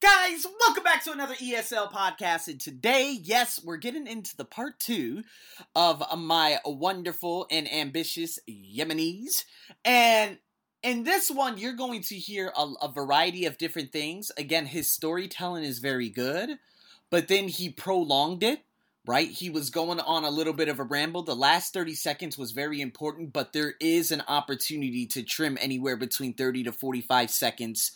Guys, welcome back to another ESL podcast. And today, yes, we're getting into the part two of my wonderful and ambitious Yemenis. And in this one, you're going to hear a, a variety of different things. Again, his storytelling is very good, but then he prolonged it right? He was going on a little bit of a ramble. The last 30 seconds was very important, but there is an opportunity to trim anywhere between 30 to 45 seconds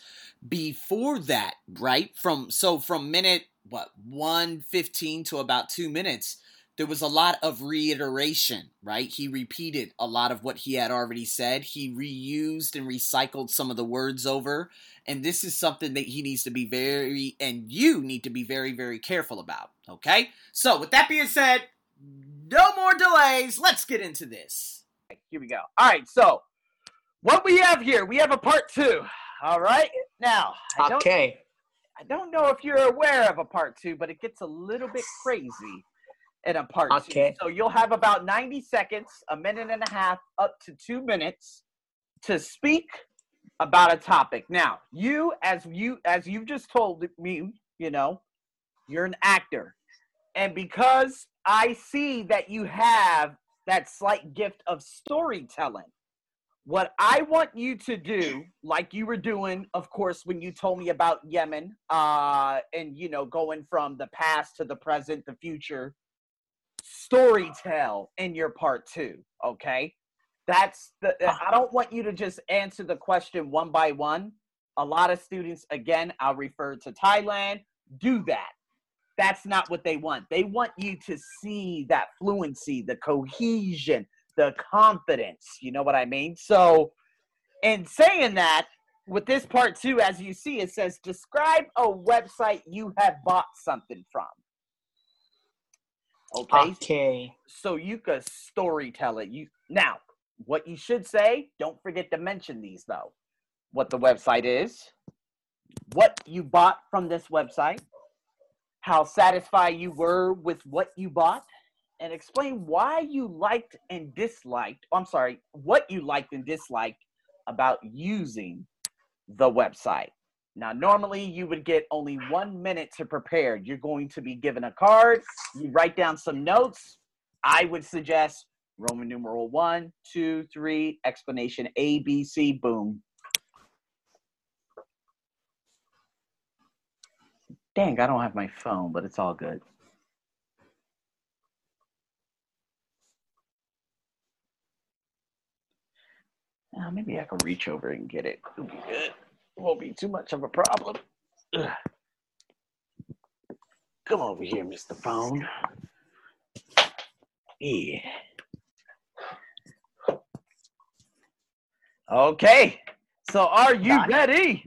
before that, right? From so from minute what 115 to about 2 minutes, there was a lot of reiteration, right? He repeated a lot of what he had already said. He reused and recycled some of the words over. And this is something that he needs to be very, and you need to be very, very careful about. Okay? So, with that being said, no more delays. Let's get into this. Here we go. All right. So, what we have here, we have a part two. All right. Now, I okay. I don't know if you're aware of a part two, but it gets a little bit crazy in a part okay. two. So you'll have about 90 seconds, a minute and a half, up to two minutes to speak about a topic. Now, you as you as you've just told me, you know, you're an actor. And because I see that you have that slight gift of storytelling, what I want you to do, like you were doing, of course, when you told me about Yemen, uh, and you know, going from the past to the present, the future, story tell in your part two. Okay, that's the. Uh. I don't want you to just answer the question one by one. A lot of students, again, I'll refer to Thailand, do that. That's not what they want. They want you to see that fluency, the cohesion, the confidence. You know what I mean? So, in saying that, with this part two, as you see, it says describe a website you have bought something from. Okay. Okay. So you could storytell it. You now what you should say, don't forget to mention these though. What the website is, what you bought from this website, how satisfied you were with what you bought, and explain why you liked and disliked. I'm sorry, what you liked and disliked about using the website. Now, normally you would get only one minute to prepare. You're going to be given a card, you write down some notes. I would suggest Roman numeral one, two, three, explanation A, B, C, boom. Dang, I don't have my phone, but it's all good. Now, maybe I can reach over and get it. It'll be good won't be too much of a problem. Ugh. Come over here, Mr. Phone. Yeah. Okay. So are you ready?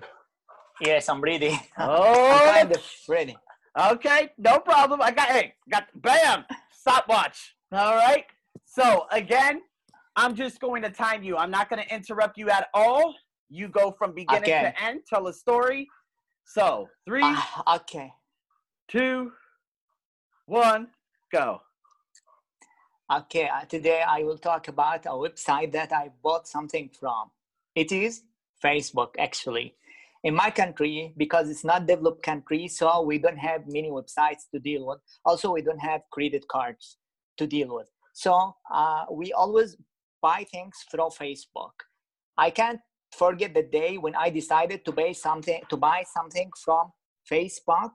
Yes, I'm ready. Oh, I'm kind of ready. Okay, no problem. I got hey, got bam, stopwatch. All right. So again, I'm just going to time you. I'm not going to interrupt you at all. You go from beginning Okay. to end, tell a story. So three, Ah, okay. two, one, go. Okay. uh, Today I will talk about a website that I bought something from. It is Facebook, actually. In my country, because it's not developed country, so we don't have many websites to deal with. Also, we don't have credit cards to deal with. So uh, we always buy things through Facebook. I can't forget the day when I decided to buy something to buy something from Facebook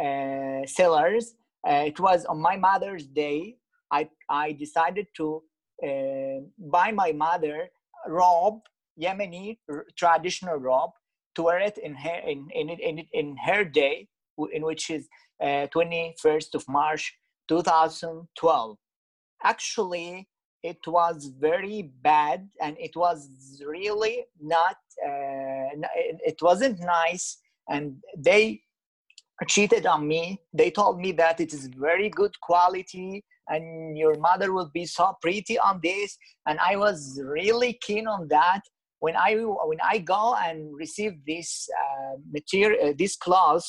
uh, sellers. Uh, it was on my Mother's Day. I I decided to uh, buy my mother robe, Yemeni traditional robe, to wear it in her in in in, in her day, in which is twenty first of March, two thousand twelve. Actually, it was very bad and it was really not uh, it wasn't nice. And they cheated on me. They told me that it is very good quality and your mother will be so pretty on this. And i was really keen on that. When i when i go and receive this uh, material uh, this clothes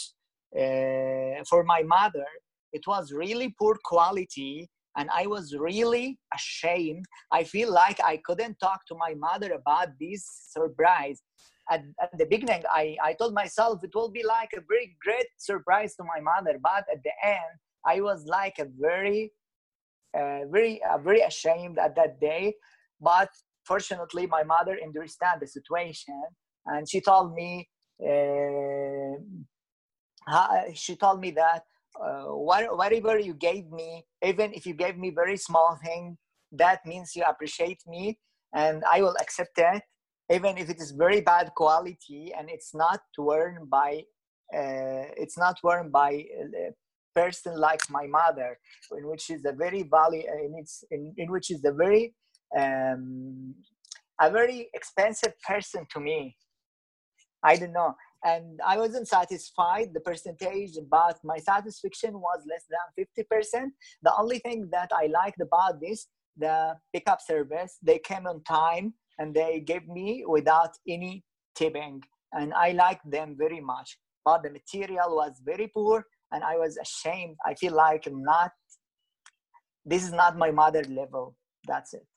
uh, for my mother it was really poor quality and i was really ashamed i feel like i couldn't talk to my mother about this surprise at, at the beginning, I, I told myself it will be like a very great surprise to my mother. But at the end, I was like a very, uh, very, uh, very ashamed at that day. But fortunately, my mother understand the situation, and she told me, uh, she told me that uh, whatever you gave me, even if you gave me very small thing, that means you appreciate me, and I will accept it even if it is very bad quality and it's not worn by uh, it's not worn by a person like my mother in which is a very value in, its, in, in which is a very um, a very expensive person to me. I don't know and i wasn't satisfied. The percentage but my satisfaction was less than 50% the only thing that i liked about this the pickup service they came on time and they gave me without any tipping and i liked them very much. But the material was very poor and i was ashamed. I feel like I'm not this is not my mother level. That's it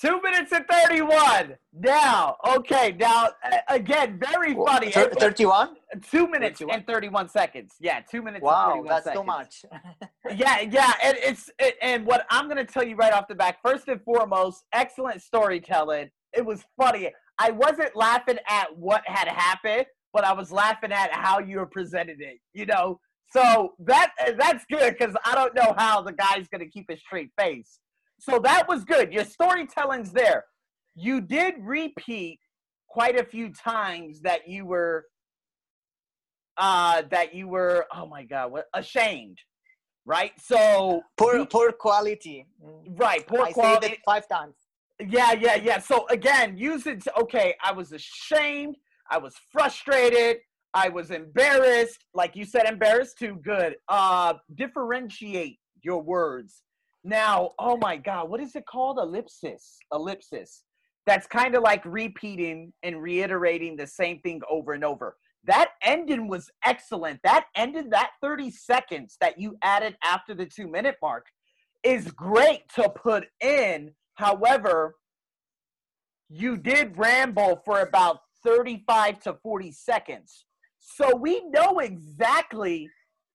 Two minutes and 31. Now, okay, now, again, very funny. 31? Two minutes 31? and 31 seconds. Yeah, two minutes wow, that's seconds. too much. yeah, yeah, and it's it, and what I'm going to tell you right off the back, first and foremost, excellent storytelling. It was funny. I wasn't laughing at what had happened, but I was laughing at how you were presented it, you know? So that that's good because I don't know how the guy's going to keep a straight face so that was good. Your storytelling's there. You did repeat quite a few times that you were uh that you were oh my god what ashamed right? So poor poor quality. Right poor I quality said it five times. Yeah yeah yeah. So again use it to, okay i was ashamed. I was frustrated. I was embarrassed. Like you said embarrassed too. Good. Uh differentiate your words now, oh my God, what is it called? Ellipsis. Ellipsis. That's kind of like repeating and reiterating the same thing over and over. That ending was excellent. That ended that 30 seconds that you added after the two minute mark is great to put in. However, you did ramble for about 35 to 40 seconds. So we know exactly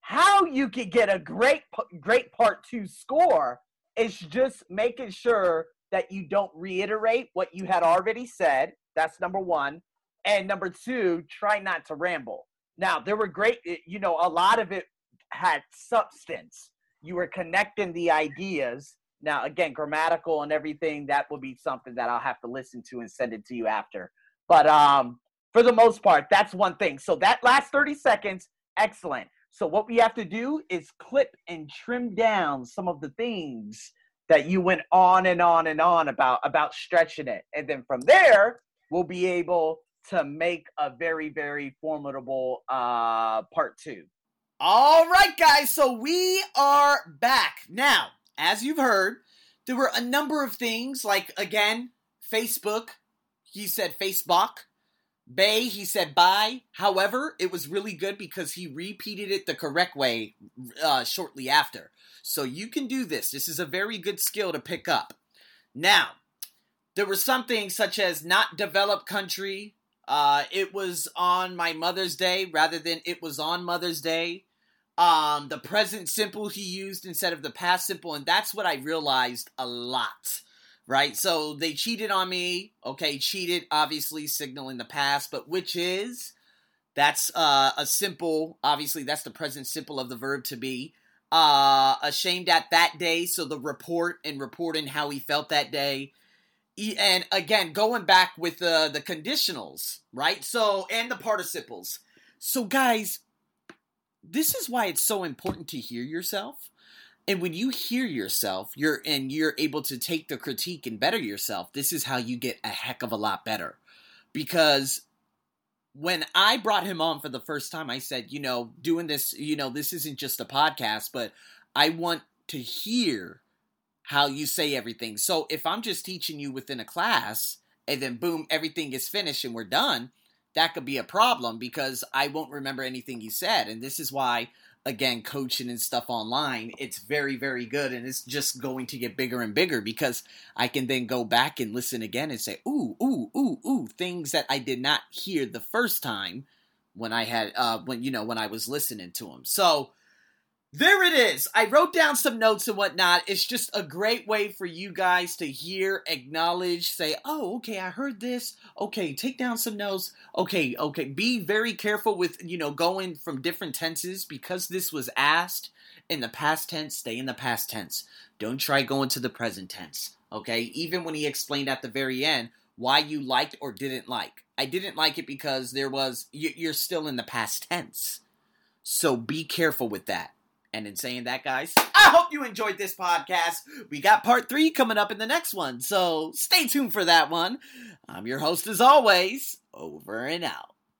how you could get a great great part two score is just making sure that you don't reiterate what you had already said. That's number one. And number two, try not to ramble. Now, there were great, eh, you know, a lot of it had substance. You were connecting the ideas. Now, again, grammatical and everything, that will be something that I'll have to listen to and send it to you after. But um, for the most part, that's one thing. So that last 30 seconds, excellent. So what we have to do is clip and trim down some of the things that you went on and on and on about about stretching it. And then from there, we'll be able to make a very very formidable uh part 2. All right guys, so we are back. Now, as you've heard, there were a number of things like again, Facebook, he said Facebook, Bay, he said bye. However, it was really good because he repeated it the correct way uh, shortly after. So you can do this. This is a very good skill to pick up. Now, there were some things such as not developed country. Uh, it was on my Mother's Day rather than it was on Mother's Day. Um, the present simple he used instead of the past simple, and that's what I realized a lot right? So they cheated on me. Okay, cheated, obviously signaling the past, but which is that's uh, a simple. Obviously, that's the present simple of the verb to be. Uh, ashamed at that day, so the report and reporting how he felt that day. And again, going back with the the conditionals, right? So and the participles. So guys, this is why it's so important to hear yourself and when you hear yourself, you're and you're able to take the critique and better yourself. This is how you get a heck of a lot better. Because when I brought him on for the first time, I said, you know, doing this, you know, this isn't just a podcast, but I want to hear how you say everything. So if I'm just teaching you within a class and then boom, everything is finished and we're done, that could be a problem because I won't remember anything you said. And this is why, again, coaching and stuff online, it's very, very good. And it's just going to get bigger and bigger because I can then go back and listen again and say, ooh, ooh, ooh, ooh, things that I did not hear the first time when I had, uh, when, you know, when I was listening to them. So, there it is. I wrote down some notes and whatnot. It's just a great way for you guys to hear, acknowledge, say, oh, okay, I heard this. Okay, take down some notes. Okay, okay. Be very careful with, you know, going from different tenses because this was asked in the past tense, stay in the past tense. Don't try going to the present tense. Okay, even when he explained at the very end why you liked or didn't like. I didn't like it because there was, you're still in the past tense. So be careful with that. And in saying that, guys, I hope you enjoyed this podcast. We got part three coming up in the next one, so stay tuned for that one. I'm your host, as always, over and out.